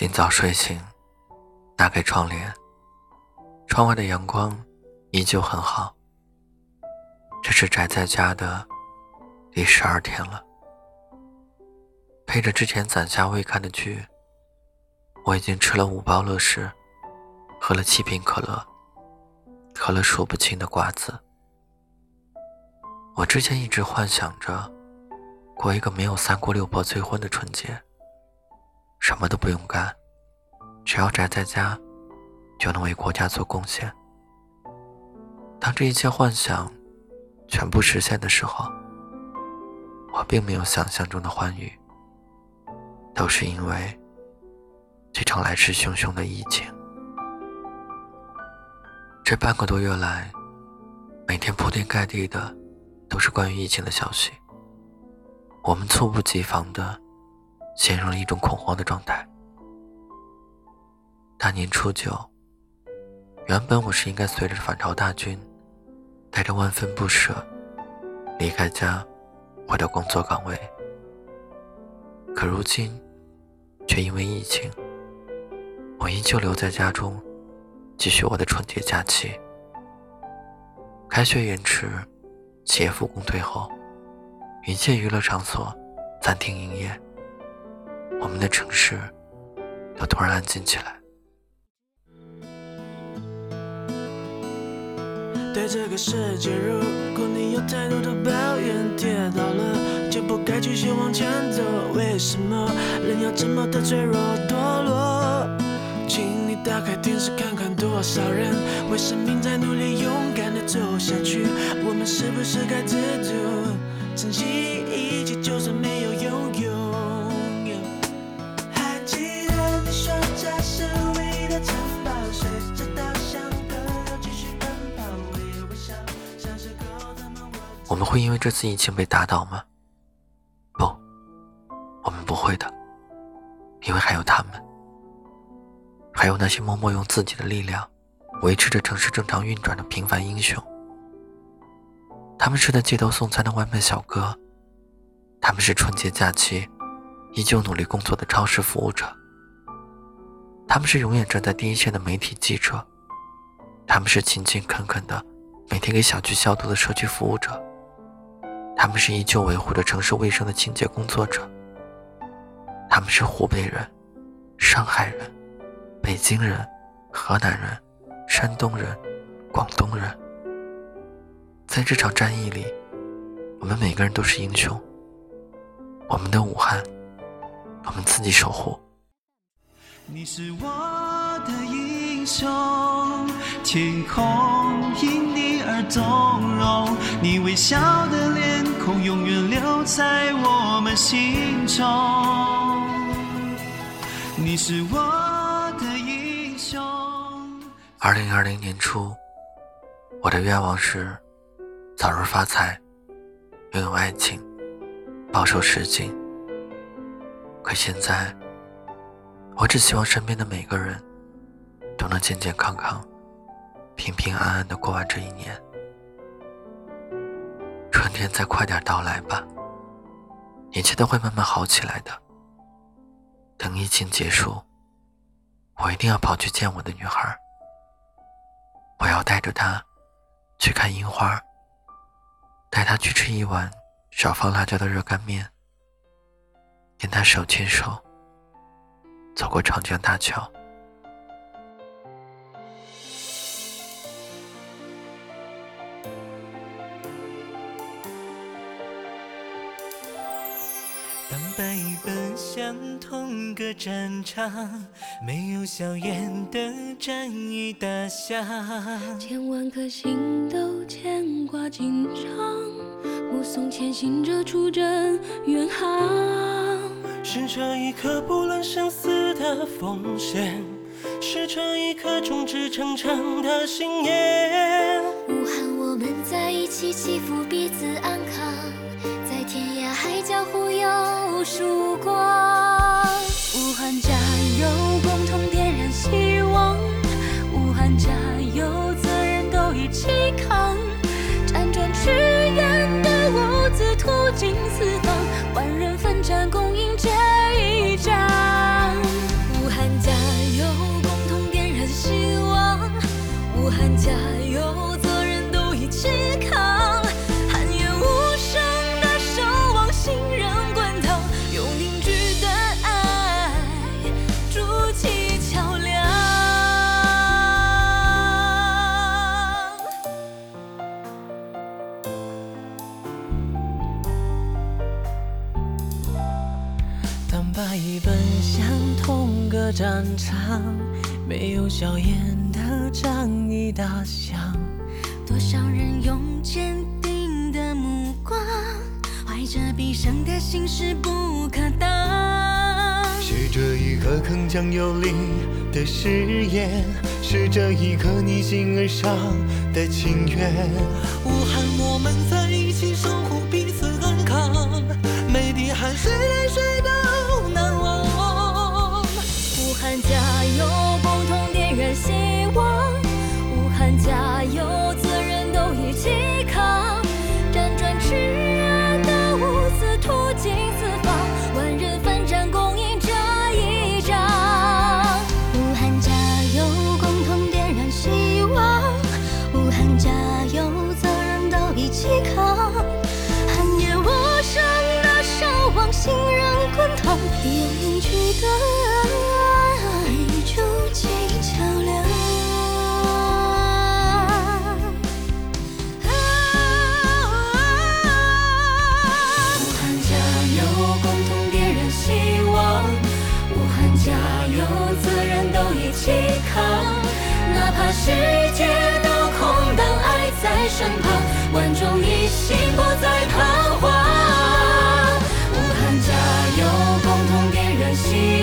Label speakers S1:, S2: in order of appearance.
S1: 今早睡醒，打开窗帘，窗外的阳光依旧很好。这是宅在家的第十二天了，配着之前攒下未看的剧，我已经吃了五包乐事，喝了七瓶可乐，嗑了数不清的瓜子。我之前一直幻想着过一个没有三姑六婆催婚的春节。什么都不用干，只要宅在家，就能为国家做贡献。当这一切幻想全部实现的时候，我并没有想象中的欢愉，都是因为这场来势汹汹的疫情。这半个多月来，每天铺天盖地的都是关于疫情的消息，我们猝不及防的。陷入了一种恐慌的状态。大年初九，原本我是应该随着反朝大军，带着万分不舍，离开家，回到工作岗位。可如今，却因为疫情，我依旧留在家中，继续我的春节假期。开学延迟，企业复工退后，一切娱乐场所暂停营业。我们的城市都突然安静起来。
S2: 对这个世界，如果你有太多的抱怨，跌倒了就不该继续往前走。为什么人要这么的脆弱堕落？请你打开电视看看，多少人为生命在努力，勇敢的走下去。我们是不是该知足，珍惜
S1: 会因为这次疫情被打倒吗？不，我们不会的，因为还有他们，还有那些默默用自己的力量维持着城市正常运转的平凡英雄。他们是在街头送餐的外卖小哥，他们是春节假期依旧努力工作的超市服务者，他们是永远站在第一线的媒体记者，他们是勤勤恳恳的每天给小区消毒的社区服务者。他们是依旧维护着城市卫生的清洁工作者。他们是湖北人、上海人、北京人、河南人、山东人、广东人。在这场战役里，我们每个人都是英雄。我们的武汉，我们自己守护。
S2: 你是我的英雄，天空因你而动容，你微笑的脸孔。永远留在我们心中。你是我的英雄。
S1: 二零二零年初，我的愿望是早日发财，拥有爱情，保守实境。可现在，我只希望身边的每个人都能健健康康、平平安安的过完这一年。春天再快点到来吧，一切都会慢慢好起来的。等疫情结束，我一定要跑去见我的女孩。我要带着她去看樱花，带她去吃一碗少放辣椒的热干面，跟她手牵手走过长江大桥。
S2: 飞奔向同个战场，没有硝烟的战役打响，
S3: 千万颗心都牵挂紧张，目送前行者出征远航。
S2: 是这一刻不论生死的奉献，是这一刻众志成城的信念。
S3: 武汉，我们在一起，祈福彼此安康。海角互有曙光，武汉加油，共同点燃希望。武汉加油，责任都一起扛，辗转屈远的物资途经四方，万人奋战，共赢这一战。武汉
S2: 加油，共同点燃希望。武汉加油。战场，没有硝烟的仗义打响。
S3: 多少人用坚定的目光，怀着必胜的心事不可挡。
S4: 是这一个铿锵有力的誓言，是这一颗逆心而上的情愿。
S2: 武汉，我们在
S3: 汉加油，共同点燃希望。武汉加油，一起扛，哪怕世界都空荡，爱在身旁，万众一心，不再彷徨。武汉加油，共同点燃希望。